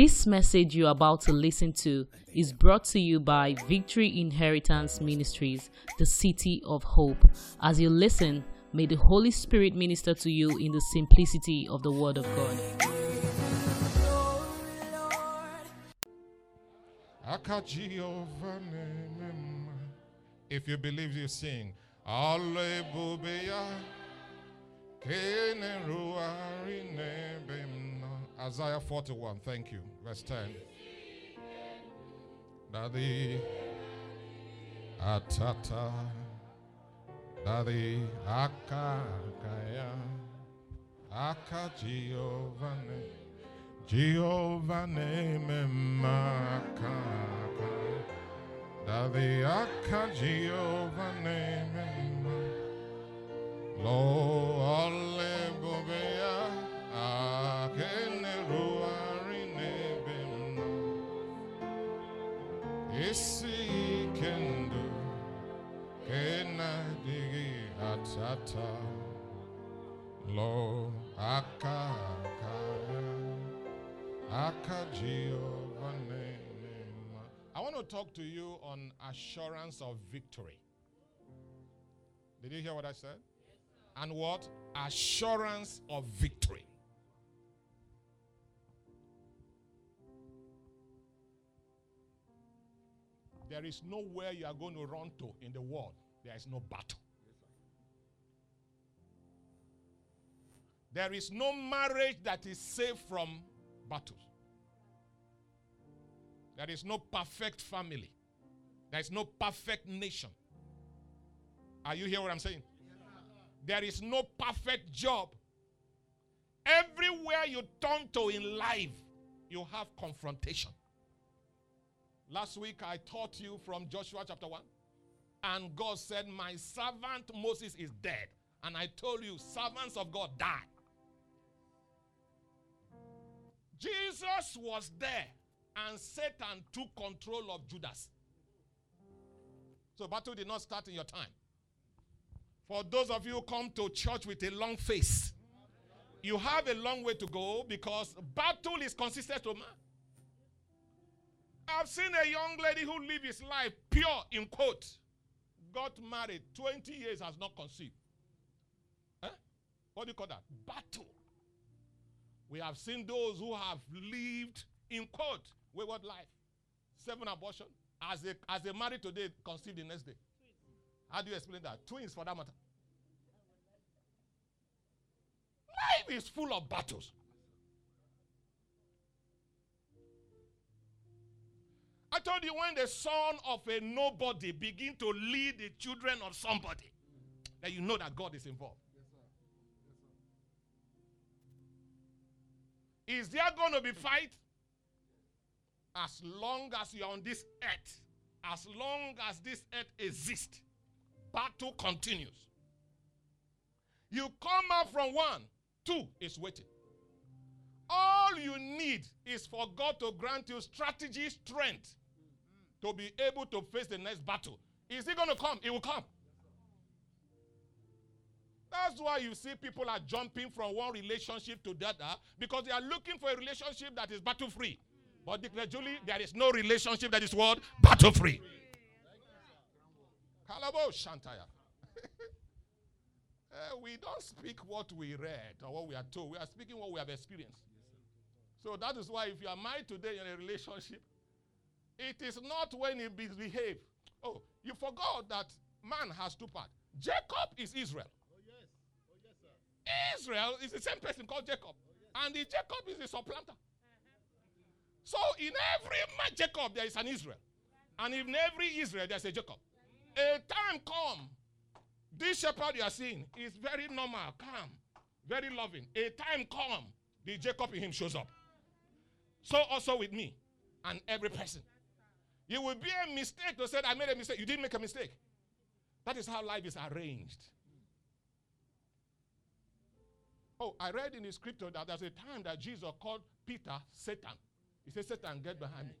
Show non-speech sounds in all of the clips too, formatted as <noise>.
This message you're about to listen to is brought to you by Victory Inheritance Ministries, the City of Hope. As you listen, may the Holy Spirit minister to you in the simplicity of the Word of God. If you believe, you sing. Alleluia. Isaiah 41, thank you. Verse 10. Daddy Atata. Daddy Akakaya. Aka Giovanni. Giovanni Memaka Daddy Aka Giovanni Lo alle bobea isi kendo kena digi atata lo I want to talk to you on assurance of victory. Did you hear what I said? and what? Assurance of victory. There is nowhere you are going to run to in the world. There is no battle. There is no marriage that is safe from battles. There is no perfect family. There is no perfect nation. Are you hearing what I'm saying? There is no perfect job. Everywhere you turn to in life, you have confrontation. Last week I taught you from Joshua chapter 1. And God said, My servant Moses is dead. And I told you, servants of God die. Jesus was there, and Satan took control of Judas. So battle did not start in your time. For those of you who come to church with a long face, you have a long way to go because battle is consistent to man. I've seen a young lady who lived his life pure in quote, got married, 20 years has not conceived. Huh? What do you call that? Battle. We have seen those who have lived in quote, wayward life, seven abortion. As a as a married today, conceived the next day. How do you explain that? Twins, for that matter. Life is full of battles. I told you when the son of a nobody begin to lead the children of somebody, that you know that God is involved. Is there going to be fight? As long as you're on this earth, as long as this earth exists, battle continues. You come out from one, two is waiting. All you need is for God to grant you strategy, strength to be able to face the next battle. Is he going to come? It will come. That's why you see people are jumping from one relationship to the other because they are looking for a relationship that is battle free. But Julie, there is no relationship that is what? Battle free. Shantaya. uh, <laughs> we don't speak what we read or what we are told. We are speaking what we have experienced. So that is why if you are married today in a relationship, it is not when he misbehave. Oh, you forgot that man has two parts. Jacob is Israel. Oh, yes. Oh, yes, sir. Israel is the same person called Jacob. Oh, and the Jacob is the supplanter. Uh-huh. So in every man Jacob, there is an Israel. And in every Israel, there's a Jacob. A time come, this shepherd you are seeing is very normal, calm, very loving. A time come, the Jacob in him shows up. So also with me and every person. It will be a mistake to say, I made a mistake. You didn't make a mistake. That is how life is arranged. Oh, I read in the scripture that there's a time that Jesus called Peter Satan. He said, Satan, get behind me.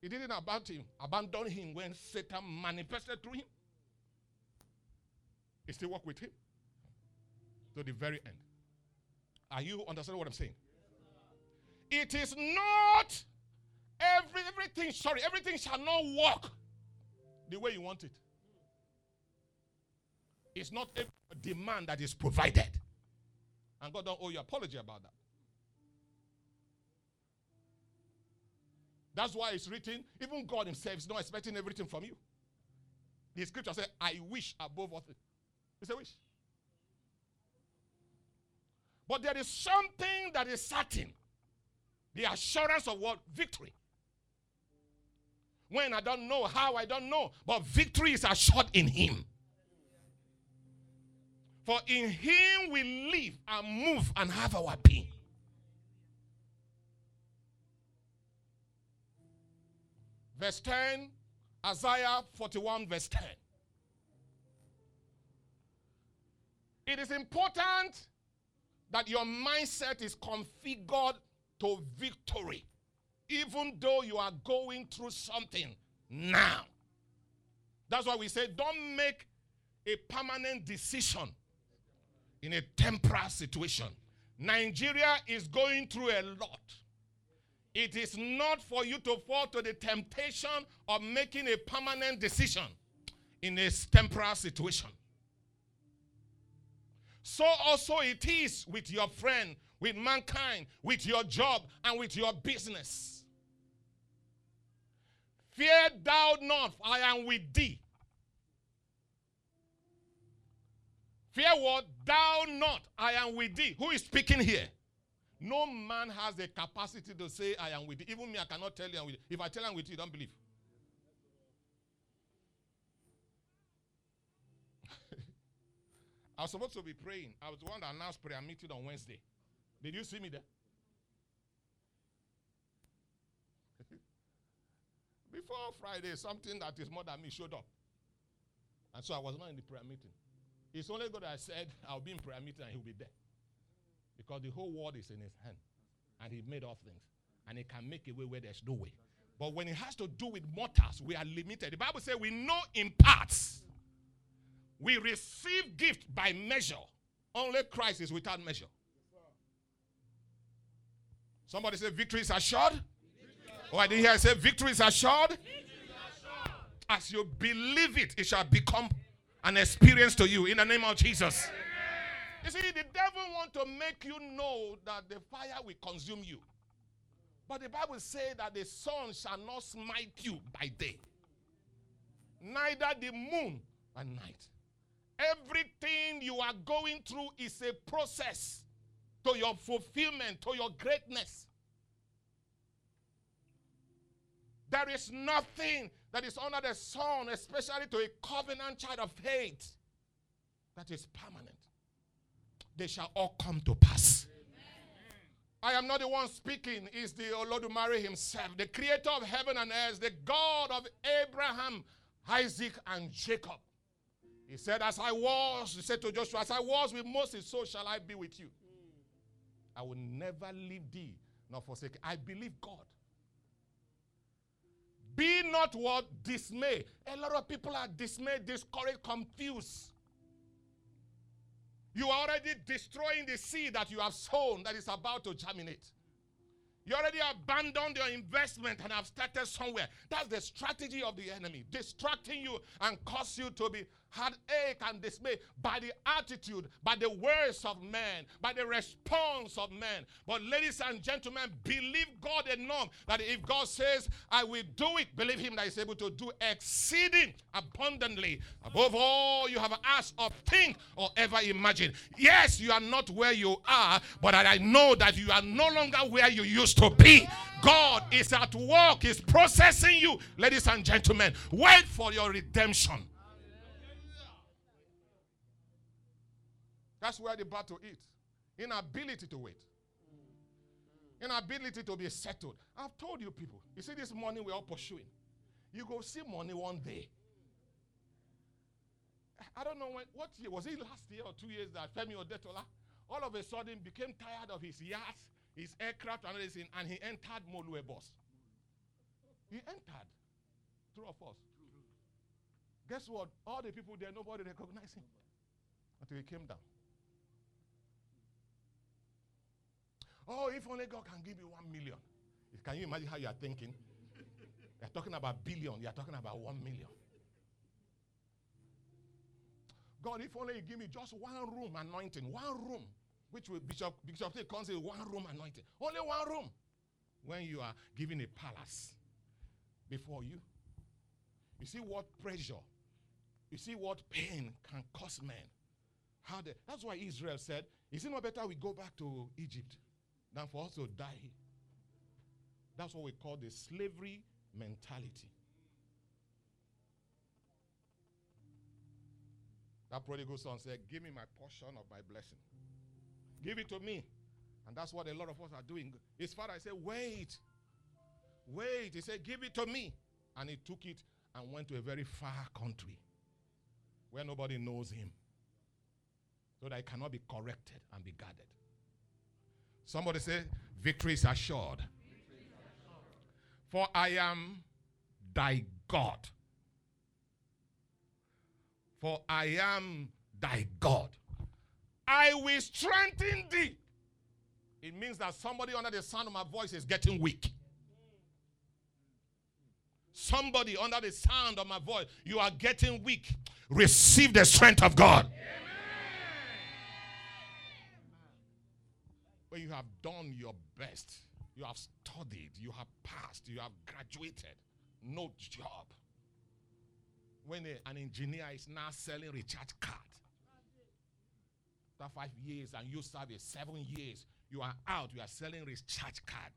He didn't abandon him, abandon him when Satan manifested through him. He still worked with him to the very end. Are you understanding what I'm saying? It is not every everything, sorry, everything shall not work the way you want it. It's not a demand that is provided. And God don't owe you apology about that. That's why it's written, even God Himself is not expecting everything from you. The scripture says, I wish above all things. It's a wish. But there is something that is certain the assurance of what? Victory. When I don't know how, I don't know. But victory is assured in Him. For in Him we live and move and have our being. Verse 10, Isaiah 41, verse 10. It is important that your mindset is configured to victory, even though you are going through something now. That's why we say don't make a permanent decision in a temporary situation. Nigeria is going through a lot. It is not for you to fall to the temptation of making a permanent decision in a temporary situation. So also it is with your friend, with mankind, with your job, and with your business. Fear thou not, I am with thee. Fear what? Thou not, I am with thee. Who is speaking here? No man has the capacity to say, I am with you. Even me, I cannot tell you I'm with you. If I tell you I'm with you, you don't believe. <laughs> I was supposed to be praying. I was the one that announced prayer meeting on Wednesday. Did you see me there? Before Friday, something that is more than me showed up. And so I was not in the prayer meeting. It's only God I said, I'll be in prayer meeting and he'll be there. Because the whole world is in his hand. And he made all things. And he can make a way where there's no way. But when it has to do with mortals, we are limited. The Bible says we know in parts. We receive gift by measure. Only Christ is without measure. Somebody say victory is assured. Oh, I didn't hear I say victory is assured. As you believe it, it shall become an experience to you in the name of Jesus. You see, the devil want to make you know that the fire will consume you. But the Bible says that the sun shall not smite you by day, neither the moon by night. Everything you are going through is a process to your fulfillment, to your greatness. There is nothing that is under the sun, especially to a covenant child of faith, that is permanent. They shall all come to pass. I am not the one speaking, it's the Olodumare himself, the creator of heaven and earth, the God of Abraham, Isaac, and Jacob. He said, As I was, he said to Joshua, As I was with Moses, so shall I be with you. I will never leave thee nor forsake. I believe God. Be not what dismay. A lot of people are dismayed, discouraged, confused. You are already destroying the seed that you have sown that is about to germinate. You already abandoned your investment and have started somewhere. That's the strategy of the enemy, distracting you and cause you to be heartache and dismay by the attitude, by the words of men, by the response of men. But ladies and gentlemen, believe God enough that if God says, I will do it, believe him that he's able to do exceeding abundantly above all you have asked or think or ever imagined. Yes, you are not where you are, but I know that you are no longer where you used to be. God is at work, is processing you. Ladies and gentlemen, wait for your redemption. That's where the battle is. Inability to wait. Inability to be settled. I've told you people. You see this money we're all pursuing. You go see money one day. I don't know when, what year, was it last year or two years that Femi Otedola all of a sudden became tired of his yachts, his aircraft and everything, and he entered Molue bus. He entered. True of us. Guess what? All the people there, nobody recognized him until he came down. Oh, if only God can give you one million. Can you imagine how you are thinking? You're talking about billion, you're talking about one million. God, if only you give me just one room anointing, one room, which will Bishop Bishop T calls it one room anointing. Only one room. When you are given a palace before you. You see what pressure, you see what pain can cause men. How they, that's why Israel said, Is it not better we go back to Egypt than for us to die? That's what we call the slavery mentality. That prodigal son said, Give me my portion of my blessing. Give it to me. And that's what a lot of us are doing. His father said, Wait. Wait. He said, Give it to me. And he took it and went to a very far country where nobody knows him. So that he cannot be corrected and be guarded. Somebody say, Victory is assured. For I am thy God. For I am thy God. I will strengthen thee. It means that somebody under the sound of my voice is getting weak. Somebody under the sound of my voice, you are getting weak. Receive the strength of God. Amen. When you have done your best, you have studied, you have passed, you have graduated, no job. When a, an engineer is now selling recharge card, after five years and you serve it seven years, you are out, you are selling recharge card.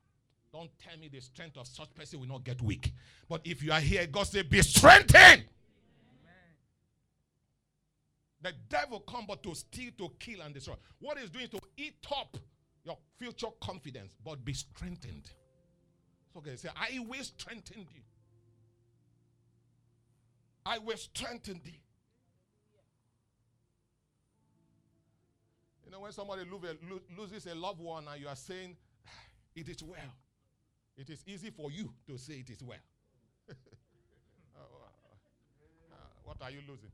Don't tell me the strength of such person will not get weak. But if you are here, God say, be strengthened. The devil come but to steal, to kill, and destroy. What is doing to eat up your future confidence, but be strengthened. So okay, say, I will strengthen thee. I will strengthen thee. You know, when somebody loses a loved one and you are saying, <sighs> it is well, it is easy for you to say it is well. <laughs> Uh, what are you losing?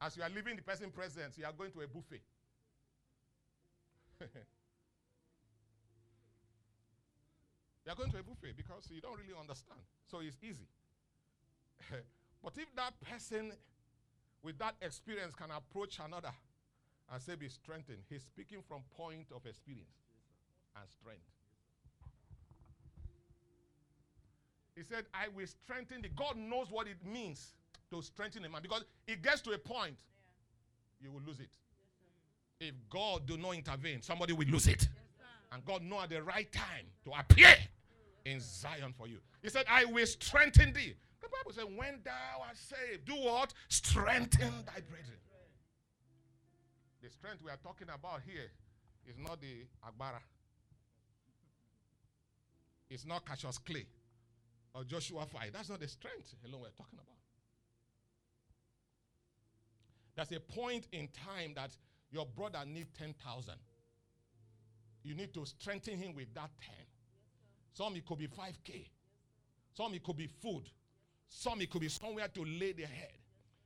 As you are leaving the person present, you are going to a buffet. <laughs> you are going to a buffet because you don't really understand. So it's easy. <laughs> but if that person with that experience can approach another and say, be strengthened. He's speaking from point of experience and strength. He said, I will strengthen the God knows what it means to strengthen a man because it gets to a point yeah. you will lose it. Yes, if God do not intervene, somebody will lose it. Yes, and God know at the right time to appear in Zion for you. He said, I will strengthen thee. The Bible said, when thou art saved, do what? Strengthen thy brethren. The strength we are talking about here is not the Agbara. It's not Cassius Clay or Joshua 5. That's not the strength alone we're talking about. There's a point in time that your brother needs 10,000. You need to strengthen him with that 10. Some it could be 5K. Some it could be food. Some it could be somewhere to lay their head.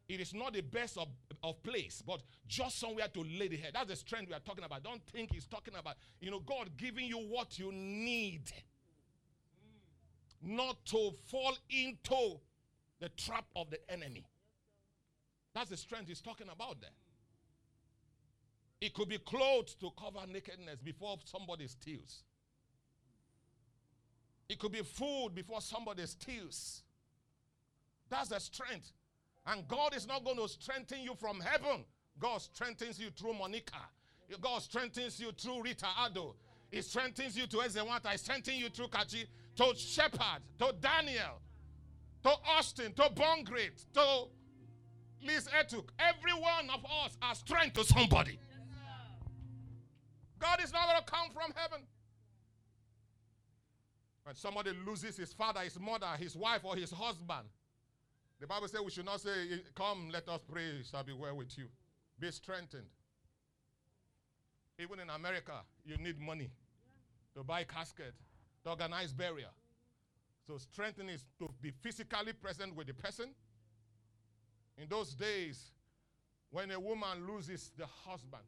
It is not the best of, of place, but just somewhere to lay the head. That's the strength we are talking about. Don't think he's talking about, you know, God giving you what you need. Not to fall into the trap of the enemy. That's the strength he's talking about there. It could be clothes to cover nakedness before somebody steals. It could be food before somebody steals. That's the strength. And God is not going to strengthen you from heaven. God strengthens you through Monica. God strengthens you through Rita Ado. He strengthens you to Ezewanta. He strengthens you through Kachi, to Shepard, to Daniel, to Austin, to Bongrit, to Liz Etuk. Every one of us are strength to somebody. God is not going to come from heaven. When somebody loses his father, his mother, his wife, or his husband, the Bible says we should not say, Come, let us pray, shall be well with you. Be strengthened. Even in America, you need money to buy casket, to organize burial. So strengthening is to be physically present with the person. In those days, when a woman loses the husband,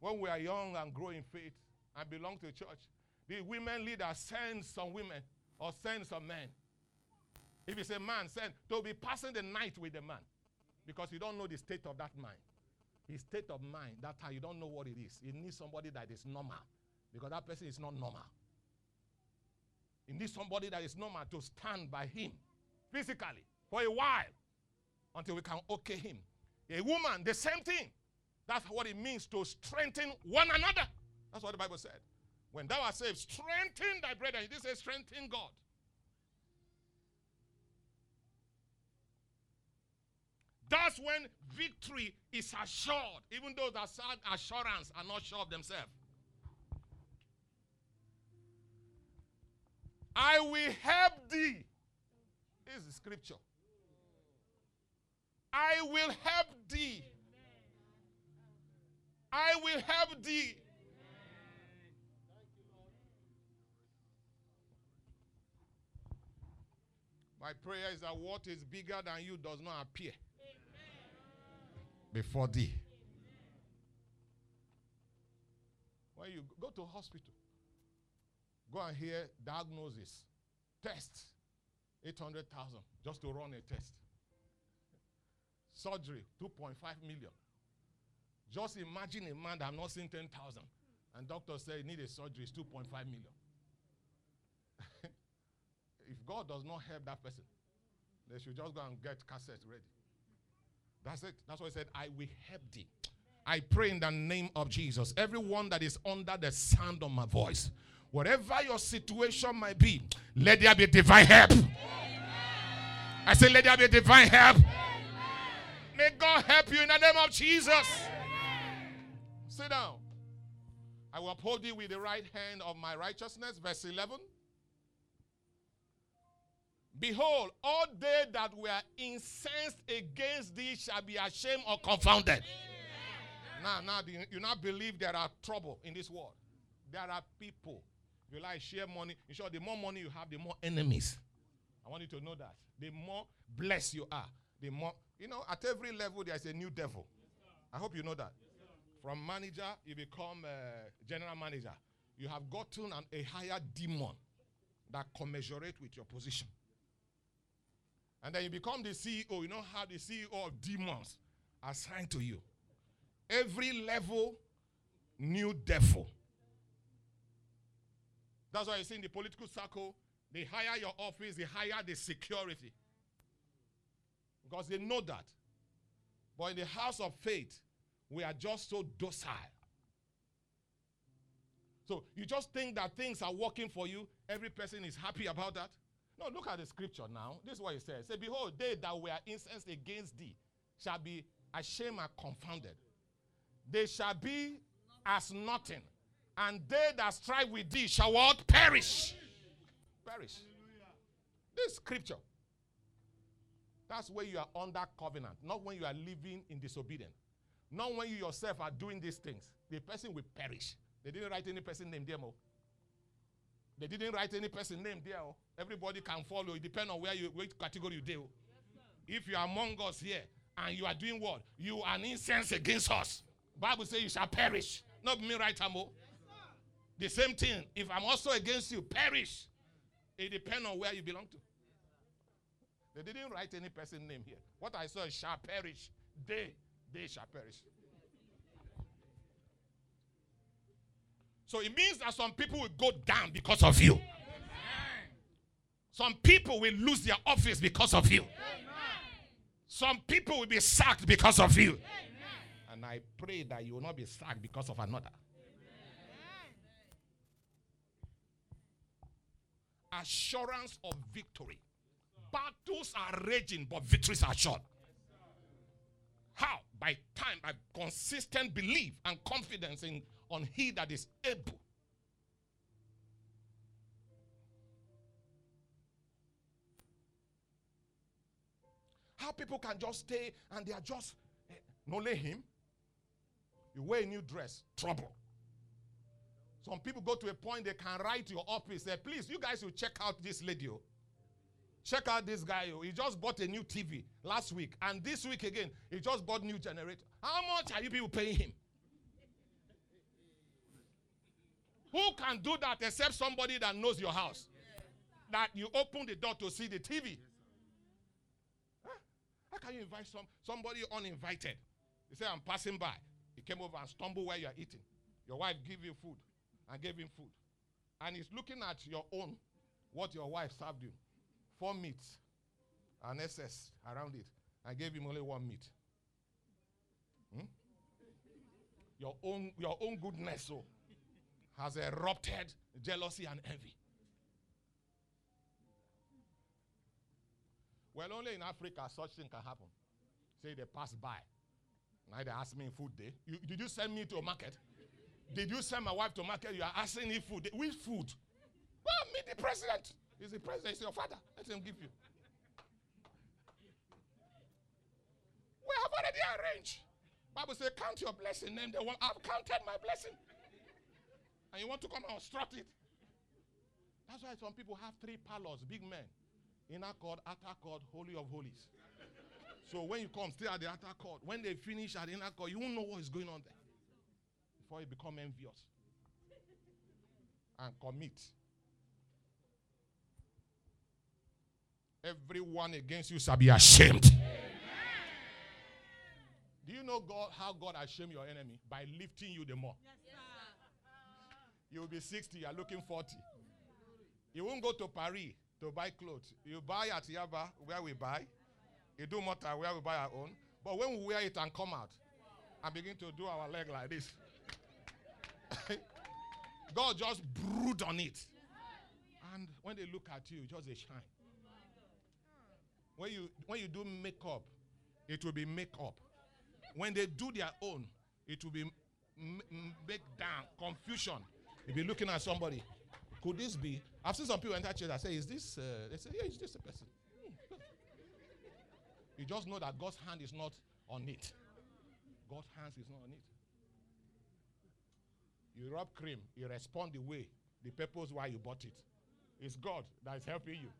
when we are young and grow in faith, and belong to church. The women leader sends some women or sends some men. If it's a man, send to be passing the night with the man because you don't know the state of that mind. His state of mind, that time you don't know what it is. You need somebody that is normal because that person is not normal. You need somebody that is normal to stand by him physically for a while until we can okay him. A woman, the same thing. That's what it means to strengthen one another. That's what the Bible said. When thou art saved, strengthen thy brethren. This is strengthen God. That's when victory is assured, even though sad assurance are not sure of themselves. I will help thee. Is the scripture. I will help thee. I will help thee. My prayer is that what is bigger than you does not appear before thee. When you go to hospital, go and hear diagnosis, test, 800,000 just to run a test. Surgery, 2.5 million. Just imagine a man that have not seen 10,000 and doctor say he need a surgery, it's 2.5 million. If God does not help that person, they should just go and get cassettes ready. That's it. That's why he said, I will help thee. I pray in the name of Jesus. Everyone that is under the sound of my voice, whatever your situation might be, let there be divine help. Amen. I say, let there be divine help. Amen. May God help you in the name of Jesus. Amen. Sit down. I will uphold thee with the right hand of my righteousness. Verse 11. Behold, all they that were incensed against thee shall be ashamed or confounded. Now, now, do you, not believe there are trouble in this world? There are people. You like share money, in short, the more money you have, the more enemies. I want you to know that. The more blessed you are, the more, you know, at every level there's a new devil. I hope you know that. From manager, you become uh, general manager. You have gotten an, a higher demon that commensurate with your position. And then you become the CEO. You know how the CEO of demons assigned to you. Every level, new devil. That's why you see in the political circle, the higher your office, the higher the security. Because they know that. But in the house of faith, we are just so docile. So you just think that things are working for you, every person is happy about that. No, look at the scripture now. This is what it says. Say, Behold, they that were incensed against thee shall be ashamed and confounded. They shall be as nothing. And they that strive with thee shall what? Perish. Perish. This scripture. That's where you are under covenant, not when you are living in disobedience. Not when you yourself are doing these things. The person will perish. They didn't write any person name there, Mo. They didn't write any person name there. Oh. Everybody can follow. It depends on where you which category you deal. Oh. Yes, if you are among us here and you are doing what? You are an incense against us. Bible says you shall perish. Not me right, Amo. Oh. Yes, the same thing. If I'm also against you, perish. It depends on where you belong to. They didn't write any person name here. What I saw is shall perish. They, they shall perish. So it means that some people will go down because of you. Some people will lose their office because of you. Some people will be sacked because of you. And I pray that you will not be sacked because of another. Assurance of victory. Battles are raging, but victories are short. How? By time, by consistent belief and confidence in on he that is able. How people can just stay and they are just eh, no let him. You wear a new dress, trouble. Some people go to a point they can write your office, say, please, you guys will check out this lady. Oh. Check out this guy. Oh. He just bought a new TV last week. And this week again, he just bought new generator. How much are you people paying him? Who can do that except somebody that knows your house? That you open the door to see the TV. How can you invite some somebody uninvited? You say, I'm passing by. He came over and stumbled where you're eating. Your wife give you food and gave him food. And he's looking at your own, what your wife served you. Four meats and excess around it. I gave him only one meat. Hmm? Your own your own goodness so has erupted jealousy and envy. Well, only in Africa such thing can happen. Say they pass by. Now they ask me food day. You, did you send me to a market? Did you send my wife to market? You are asking me food. Which food? Well, meet the president. He's the president. He's your father. Let him give you. We have already arranged. Bible says, count your blessing. Name the one. I've counted my blessing. And you want to come and obstruct it. That's why some people have three parlors, big men. Inner court, outer court, holy of holies. so when you come, stay at the outer court. When they finish at the inner court, you won't know what is going on there. Before you become envious. And commit. Everyone against you shall be ashamed. Do you know God how God ashamed your enemy? By lifting you the more. you will be 60, you are looking 40. You won't go to Paris to buy clothes. You buy at Yaba where we buy. You do Mota where we buy our own. But when we wear it and come out and begin to do our leg like this, <laughs> God just brood on it. And when they look at you, just they shine. When you when you do makeup, it will be makeup. When they do their own, it will be make down confusion. You'll be looking at somebody. Could this be? I've seen some people enter church. I say, "Is this?" Uh, they say, "Yeah, it's just a person." Hmm. You just know that God's hand is not on it. God's hand is not on it. You rub cream, you respond the way, the purpose why you bought it. It's God that is helping you.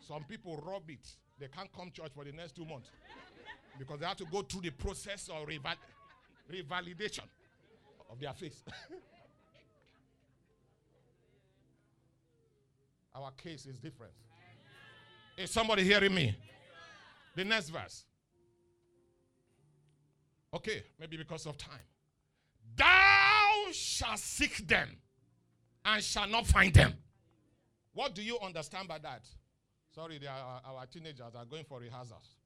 Some people rub it. They can't come church for the next two months because they have to go through the process of reval- revalidation of their faith. <laughs> Our case is different. Is somebody hearing me? The next verse. Okay, maybe because of time. Thou shalt seek them and shall not find them. What do you understand by that? Sorry, are, our teenagers are going for rehearsals.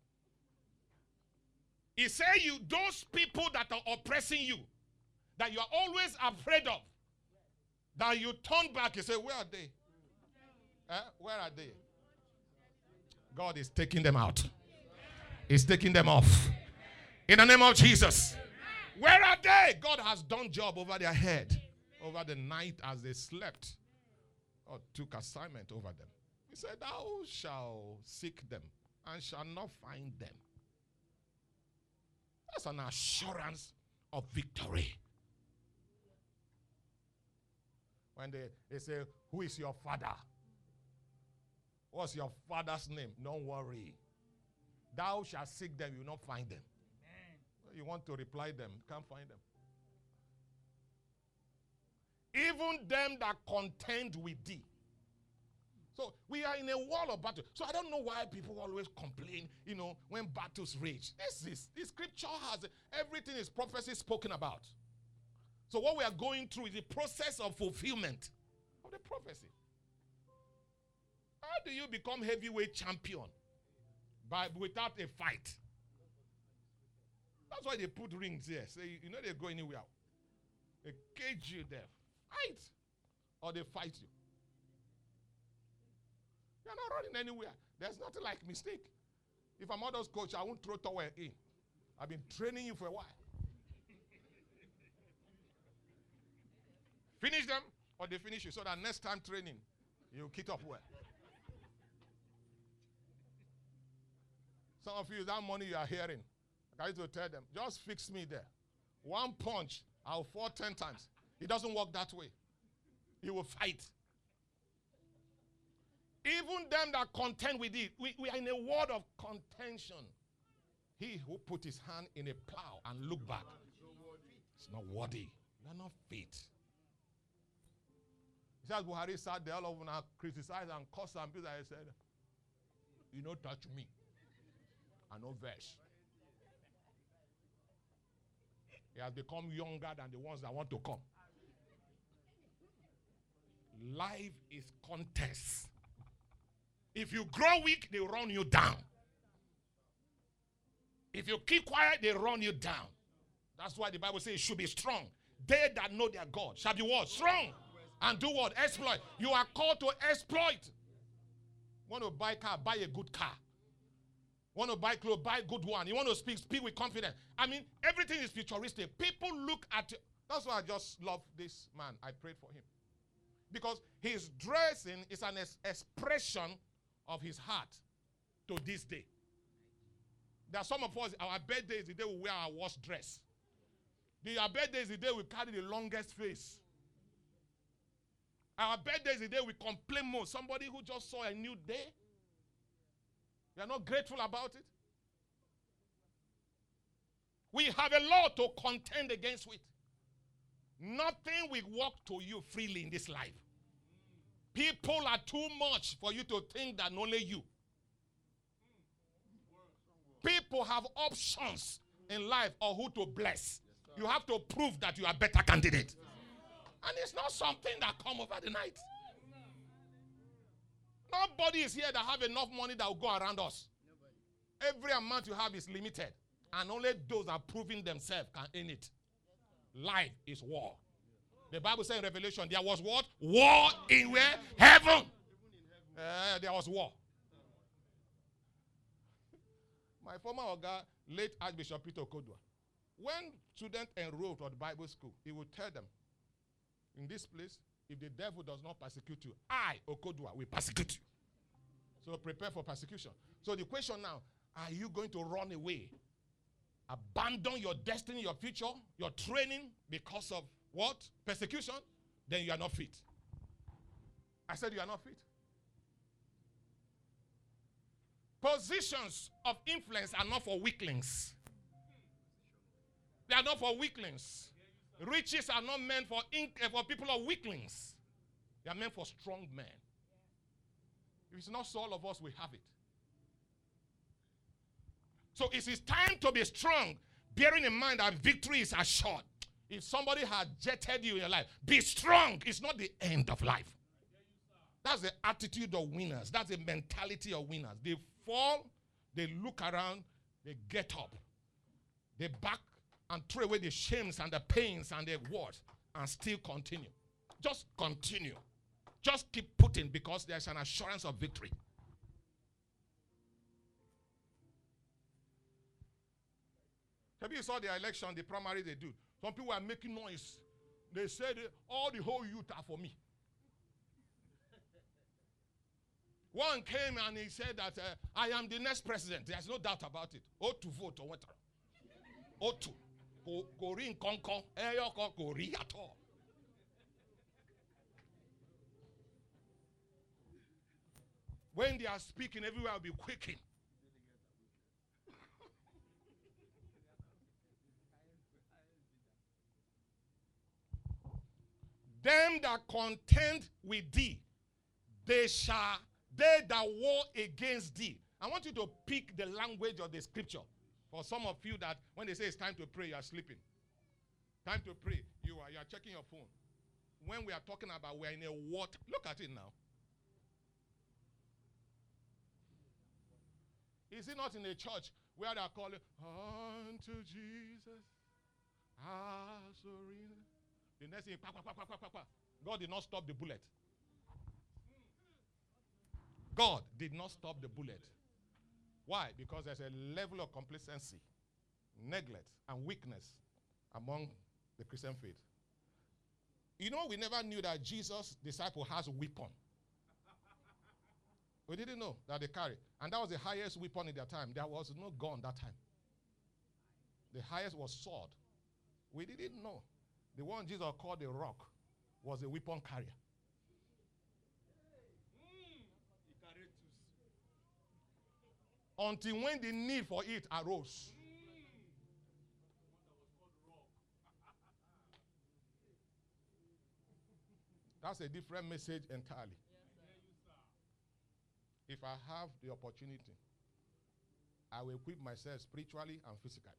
He said, You, those people that are oppressing you, that you are always afraid of, that you turn back, you say, Where are they? Eh? Where are they? God is taking them out. He's taking them off. In the name of Jesus. Where are they? God has done job over their head, over the night as they slept, or took assignment over them. He said, Thou shalt seek them and shall not find them. That's an assurance of victory. When they, they say, Who is your father? What's your father's name? Don't worry. Thou shalt seek them, you will not find them. You want to reply them, can't find them. Even them that contend with thee. So we are in a wall of battle. So I don't know why people always complain, you know, when battles rage. This is the scripture has everything is prophecy spoken about. So what we are going through is the process of fulfillment of the prophecy. Do you become heavyweight champion? By without a fight. That's why they put rings here. So you, know they go anywhere. They cage you there. Fight. Or they fight you. You're not running anywhere. There's nothing like mistake. If I'm those coach, I won't throw towel in. I've been training you for a while. Finish them or they finish you so that next time training, you kick up well. Some of you, that money you are hearing, I used to tell them, just fix me there. One punch, I'll fall 10 times. It doesn't work that way. He will fight. Even them that contend with it, we, we are in a world of contention. He who put his hand in a plow and look back, it's not worthy. You are not fit. Charles Buhari sat there, all of them criticized and cursed and people. I said, You don't touch me. I know verse. He has become younger than the ones that want to come. Life is contest. If you grow weak, they run you down. If you keep quiet, they run you down. That's why the Bible says you should be strong. They that know their God shall be what? Strong. And do what? Exploit. You are called to exploit. Want to buy car, buy a good car. Want to buy clothes, buy good one. You want to speak, speak with confidence. I mean, everything is futuristic. People look at That's why I just love this man. I prayed for him. Because his dressing is an expression of his heart to this day. There are some of us, our birthday is the day we wear our worst dress. The, our birthday is the day we carry the longest face. Our birthday is the day we complain most. Somebody who just saw a new day. We are not grateful about it. We have a law to contend against with. Nothing will walk to you freely in this life. People are too much for you to think that only you. People have options in life or who to bless. You have to prove that you are better candidate. And it's not something that come over the night. Nobody is here that have enough money that will go around us. Every amount you have is limited. And only those that are proving themselves can earn it. Life is war. The Bible says in Revelation, there was what? War in where? Heaven. Uh, there was war. My former Oga, late Archbishop Peter Okodua, when students enrolled at Bible school, he would tell them, in this place, if the devil does not persecute you, I, Okodua, will persecute you. So prepare for persecution. So the question now, are you going to run away? Abandon your destiny, your future, your training because of what? Persecution? Then you are not fit. I said you are not fit. Positions of influence are not for weaklings. They are not for weaklings. Riches are not meant for, inc- eh, for people of weaklings. They are meant for strong men. If it's not so, all of us will have it. So it is time to be strong, bearing in mind that victory is assured. If somebody had jetted you in your life, be strong. It's not the end of life. That's the attitude of winners. That's the mentality of winners. They fall, they look around, they get up. They back and throw away the shames and the pains and the words and still continue. Just continue. Just keep putting because there's an assurance of victory. Have you saw the election, the primary they do? Some people are making noise. They said all the whole youth are for me. One came and he said that uh, I am the next president. There's no doubt about it. O to vote or whatever. O to. Eyoko go ri at. When they are speaking, everywhere will be quaking. Them that contend with thee, they shall, they that war against thee. I want you to pick the language of the scripture. For some of you that when they say it's time to pray, you are sleeping. Time to pray, you are you are checking your phone. When we are talking about we're in a what, look at it now. Is it not in a church where they are calling unto Jesus? Ah, surrender. The next thing. God did not stop the bullet. God did not stop the bullet. Why? Because there's a level of complacency, neglect, and weakness among the Christian faith. You know, we never knew that Jesus' disciple has a weapon. We didn't know that they carry. And that was the highest weapon in their time. There was no gun that time. The highest was sword. We didn't know. The one Jesus called the rock was a weapon carrier. Until when the need for it arose. That's a different message entirely. If I have the opportunity, I will equip myself spiritually and physically.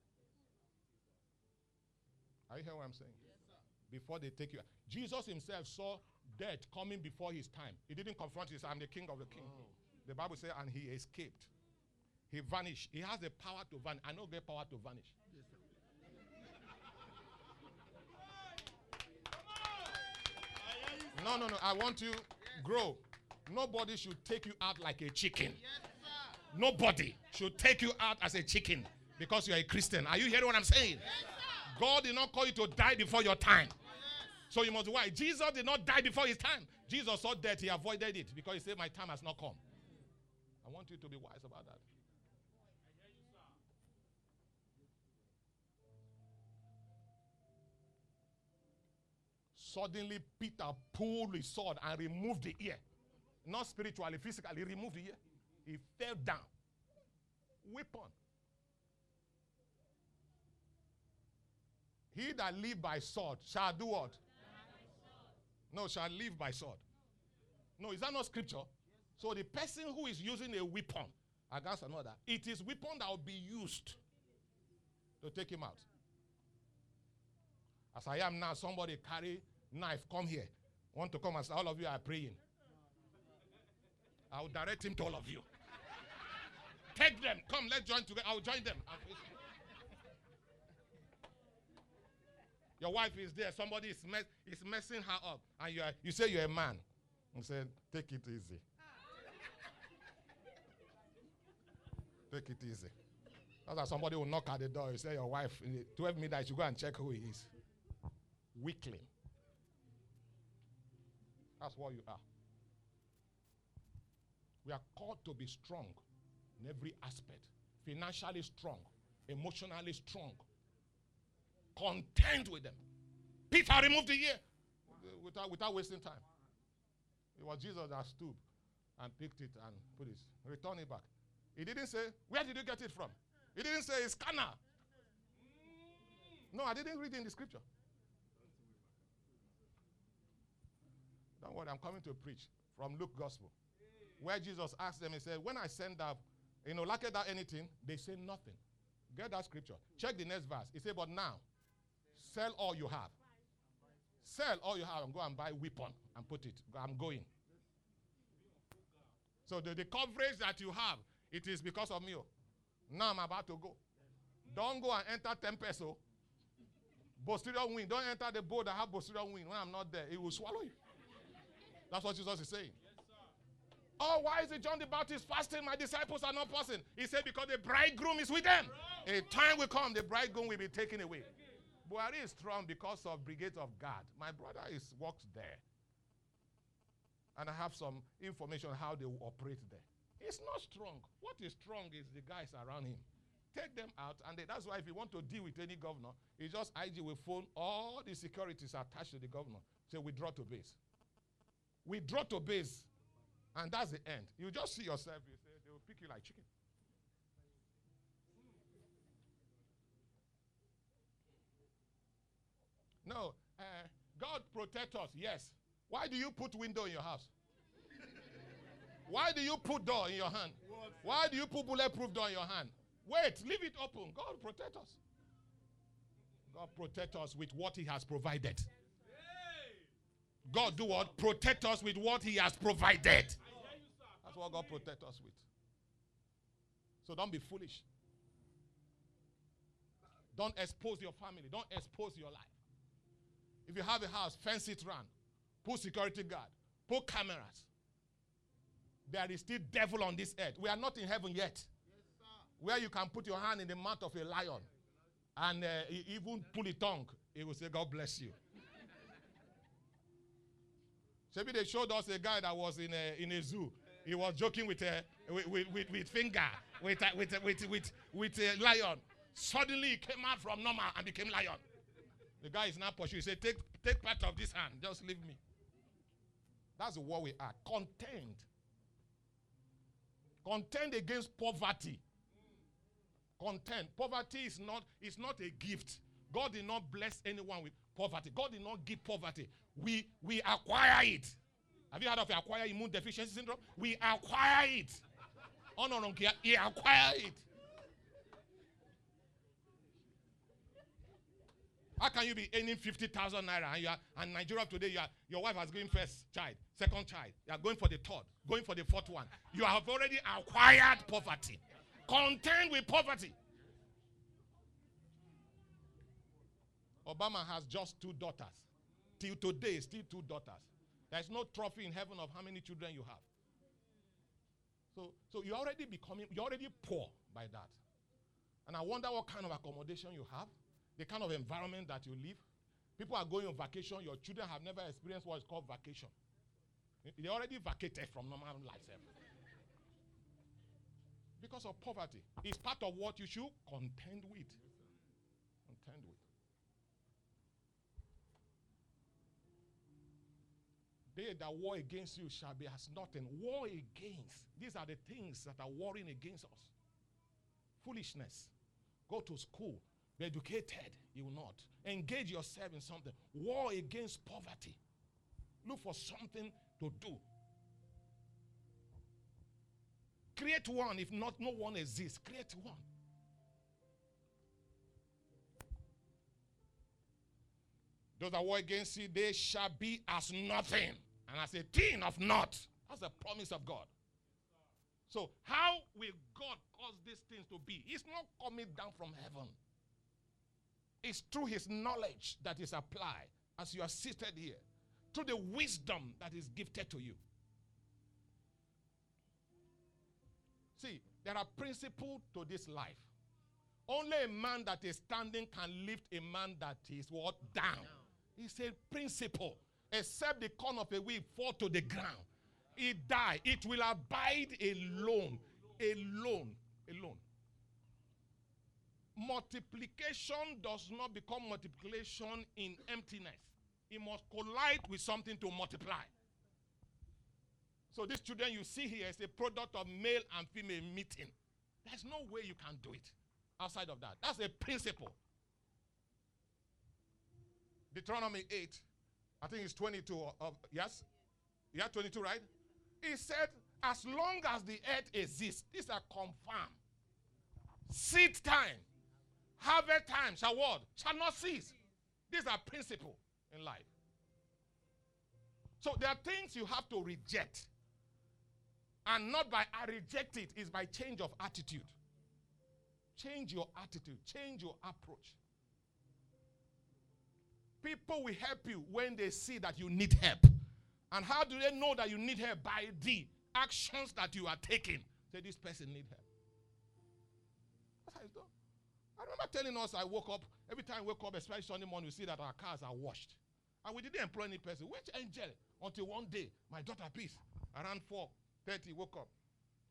Are you hearing what I'm saying? Before they take you. Jesus himself saw death coming before his time. He didn't confront his I'm the king of the king. Oh. The Bible says, and he escaped. He vanished. He has the power to vanish. I know get power to vanish. No, no, no. I want you grow. Nobody should take you out like a chicken. Nobody should take you out as a chicken because you are a Christian. Are you hearing what I'm saying? God did not call you to die before your time. So you must why Jesus did not die before his time. Jesus saw death, he avoided it because he said, My time has not come. I want you to be wise about that. Suddenly, Peter pulled his sword and removed the ear. Not spiritually, physically, removed the ear. He fell down. Weapon. He that live by sword shall do what? No, shall live by sword. No, is that not scripture? So the person who is using a weapon against another, it is weapon that will be used to take him out. As I am now, somebody carry knife, come here. Want to come as all of you are praying. I will direct him to all of you. Take them. Come, let's join together. I'll join them. Your wife is there. Somebody is, mess, is messing her up. And you, are, you say you're a man. You say, take it easy. take it easy. That's why somebody will knock at the door. You say, your wife, eh, 12 midnight, you go and check who he is. Weakling. That's what you are. We are called to be strong in every aspect financially strong, emotionally strong, content with them. Peter removed the ear without, without wasting time. It was Jesus that stooped and picked it and put it, return it back. He didn't say, Where did you get it from? He didn't say, It's Cana. No, I didn't read in the scripture. Don't worry, I'm coming to preach from Luke Gospel. Where Jesus asked them, He said, When I send up, you know, lack that anything, they say nothing. Get that scripture. Check the next verse. He said, But now, sell all you have. Sell all you have and go and buy weapon and put it. I'm going. So the, the coverage that you have, it is because of me. oh. Now I'm about to go. Don't go and enter 10 peso. Posterior wing. Don't enter the boat that have posterior wing. When I'm not there, it will swallow you. That's what Jesus is saying. Oh, why is it John the Baptist fasting? My disciples are not fasting. He said, because the bridegroom is with them. A time will come, the bridegroom will be taken away. Buhari is strong because of Brigade of God. My brother is works there. And I have some information how they operate there. He's not strong. What is strong is the guys around him. Take them out, and they, that's why if you want to deal with any governor, it's just IG will phone all the securities attached to the governor. Say, withdraw to base. Withdraw to base. And that's the end. You just see yourself, you say, they will pick you like chicken. No, uh, God protect us, yes. Why do you put window in your house? Why do you put door in your hand? Why do you put bulletproof door in your hand? Wait, leave it open. God protect us. God protect us with what He has provided. God do what? Protect us with what He has provided. That's what God protect us with. So don't be foolish. Don't expose your family. Don't expose your life. If you have a house, fence it round. Put security guard. Put cameras. There is still devil on this earth. We are not in heaven yet. Where you can put your hand in the mouth of a lion and uh, even pull a tongue. He will say, God bless you. Maybe they showed us a guy that was in a, in a zoo. He was joking with a with, with, with, with finger with a, with, a, with with with a lion. Suddenly he came out from normal and became lion. The guy is now pursuing. He said, "Take take part of this hand. Just leave me." That's what we are. Contend. Contend against poverty. Contend. Poverty is not is not a gift. God did not bless anyone with poverty. God did not give poverty. We we acquire it. Have you heard of acquire immune deficiency syndrome? We acquire it. Oh no, no, he acquire it. How can you be earning 50,000 naira and you are, and Nigeria today, you are, your wife has given first child, second child, you are going for the third, going for the fourth one. You have already acquired poverty. Contend with poverty. Obama has just two daughters. Till today, still two daughters. There's no trophy in heaven of how many children you have. So, so you're already becoming, you're already poor by that. And I wonder what kind of accommodation you have the kind of environment that you live. People are going on vacation. Your children have never experienced what is called vacation. They already vacated from normal life. Because of poverty. It's part of what you should contend with. They that war against you shall be as nothing. War against. These are the things that are warring against us. Foolishness. Go to school. Be educated, you will not. Engage yourself in something. War against poverty. Look for something to do. Create one. If not, no one exists. Create one. Those that war against you, they shall be as nothing and as a thing of naught. That's the promise of God. So, how will God cause these things to be? It's not coming down from heaven. It's through his knowledge that is applied as you are seated here, through the wisdom that is gifted to you. See, there are principles to this life. Only a man that is standing can lift a man that is what? Down. It's a principle. Except the corn of a wheat fall to the ground. It die. It will abide alone. Alone. Alone multiplication does not become multiplication in emptiness. It must collide with something to multiply. So these children you see here is a product of male and female meeting. There's no way you can do it outside of that. That's a principle. Deuteronomy 8, I think it's 22 of yes? Yeah, 22, right? He said, as long as the earth exists, these are confirmed. Seed time harvest time shall what? Shall not cease. These are principle in life. So there are things you have to reject. And not by I reject it, is by change of attitude. Change your attitude, change your approach. People will help you when they see that you need help. And how do they know that you need help? By the actions that you are taking. Say, this person need help. That's how it's done. I remember telling us I woke up, every time I wake up, especially Sunday morning, we see that our cars are washed. And we didn't employ any person. Which angel? Until one day, my daughter, peace, around 4.30, woke up.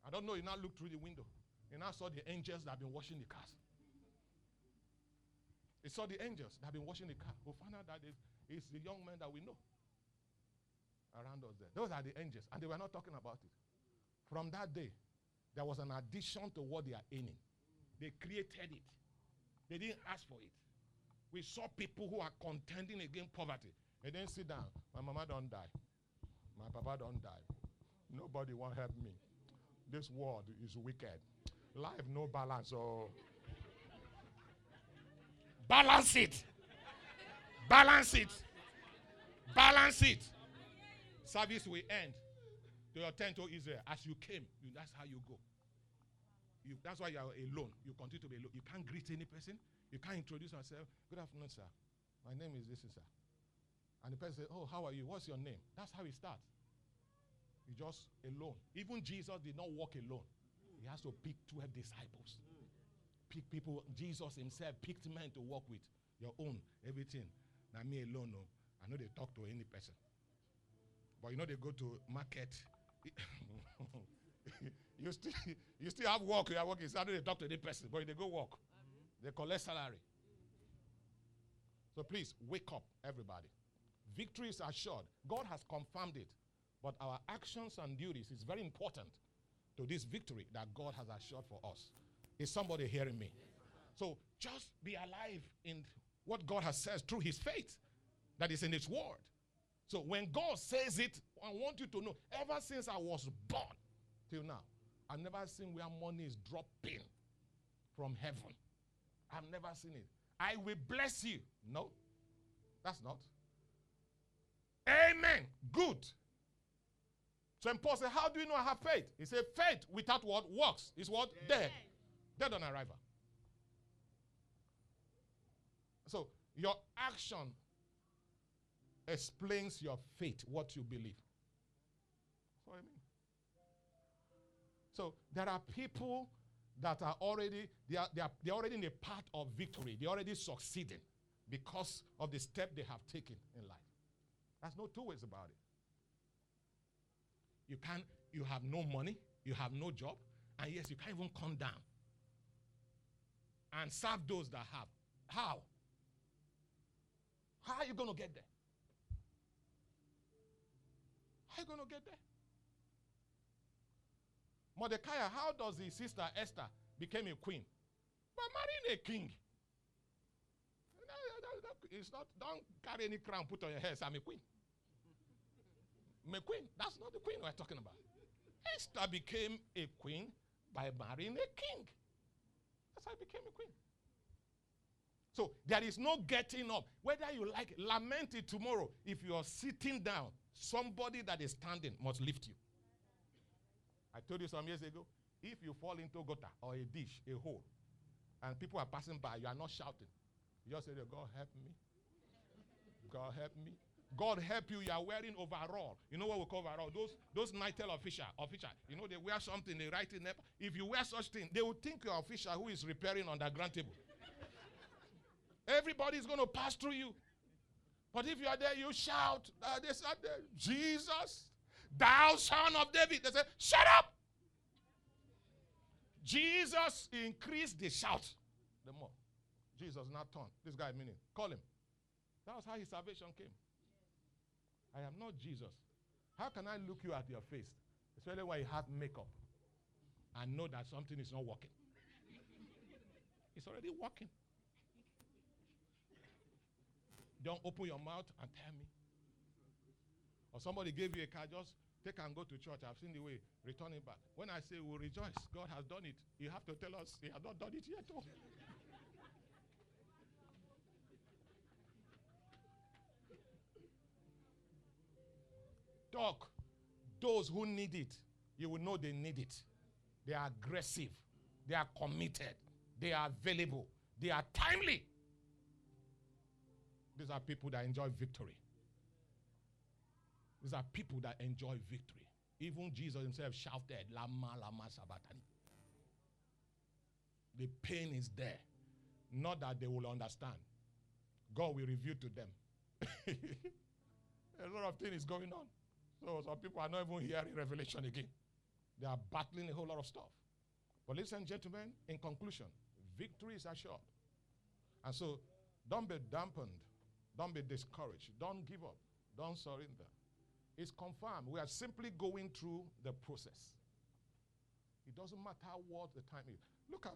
I don't know, he now looked through the window. He now saw the angels that have been washing the cars. He saw the angels that have been washing the car. We found out that it's the young man that we know around us there. Those are the angels. And they were not talking about it. From that day, there was an addition to what they are earning. They created it. They didn't ask for it. We saw people who are contending against poverty. They didn't sit down. My mama don't die. My papa don't die. Nobody want help me. This world is wicked. Life no balance. So balance it. Balance it. Balance it. Service will end to your tent, to Israel. As you came, that's how you go. You, that's why you are alone. You continue to be alone. You can't greet any person. You can't introduce yourself. Good afternoon, sir. My name is this, sir. And the person says, Oh, how are you? What's your name? That's how he starts. He just alone. Even Jesus did not walk alone. He has to pick 12 disciples. Pick people. Jesus himself picked men to walk with. Your own, everything. Now me alone, no. I know they talk to any person. But you know they go to market. <laughs> you still <laughs> you still have work. You are working. So they talk to the person, but they go work. They collect salary. So please wake up, everybody. Victory is assured. God has confirmed it. But our actions and duties is very important to this victory that God has assured for us. Is somebody hearing me? So just be alive in what God has said through his faith that is in his word. So when God says it, I want you to know, ever since I was born till now, I've never seen where money is dropping from heaven. I've never seen it. I will bless you. No, that's not. Amen. Good. St. Paul said, How do you know I have faith? He said, Faith without what? Works. Is what? Dead. Dead on arrival. So your action explains your faith, what you believe. That's what I mean. So there are people that are already they are, they are they're already in a path of victory. They're already succeeding because of the step they have taken in life. There's no two ways about it. You can't, you have no money, you have no job, and yes, you can't even come down and serve those that have. How? How are you going to get there? How are you going to get there? Mordecai, how does his sister Esther become a queen? By marrying a king. It's not, don't carry any crown, put on your head, I'm a queen. I'm a queen. That's not the queen we're talking about. Esther became a queen by marrying a king. That's how I became a queen. So there is no getting up. Whether you like, lament it tomorrow. If you are sitting down, somebody that is standing must lift you. I told you some years ago, if you fall into a gutter or a dish, a hole, and people are passing by, you are not shouting. You just say, God help me. God help me. God help you. You are wearing overall. You know what we call overall? Those those NITEL official official. You know they wear something. They write in there. If you wear such thing, they will think you're official who is repairing underground table. <laughs> Everybody is going to pass through you. But if you are there, you shout. Uh, they said, Jesus, thou son of David. They said, shut up. Jesus increased the shout the more. Jesus not turned. This guy meaning. Call him. That was how his salvation came. I am not Jesus. How can I look you at your face, especially when you have makeup, and know that something is not working? it's already working. Don't open your mouth and tell me. Or somebody gave you a car, just take and go to church. I've seen the way, return it back. When I say we will rejoice, God has done it. You have to tell us He has not done it yet. Oh. Talk. Those who need it, you will know they need it. They are aggressive. They are committed. They are available. They are timely. These are people that enjoy victory. These are people that enjoy victory. Even Jesus himself shouted, Lama, Lama, Sabatani. The pain is there. Not that they will understand. God will reveal to them. <laughs> a lot of things is going on. So some people are not even hearing revelation again. They are battling a whole lot of stuff. But ladies and gentlemen, in conclusion, victory is assured. And so don't be dampened. Don't be discouraged. Don't give up. Don't surrender. It's confirmed. We are simply going through the process. It doesn't matter what the time is. Look at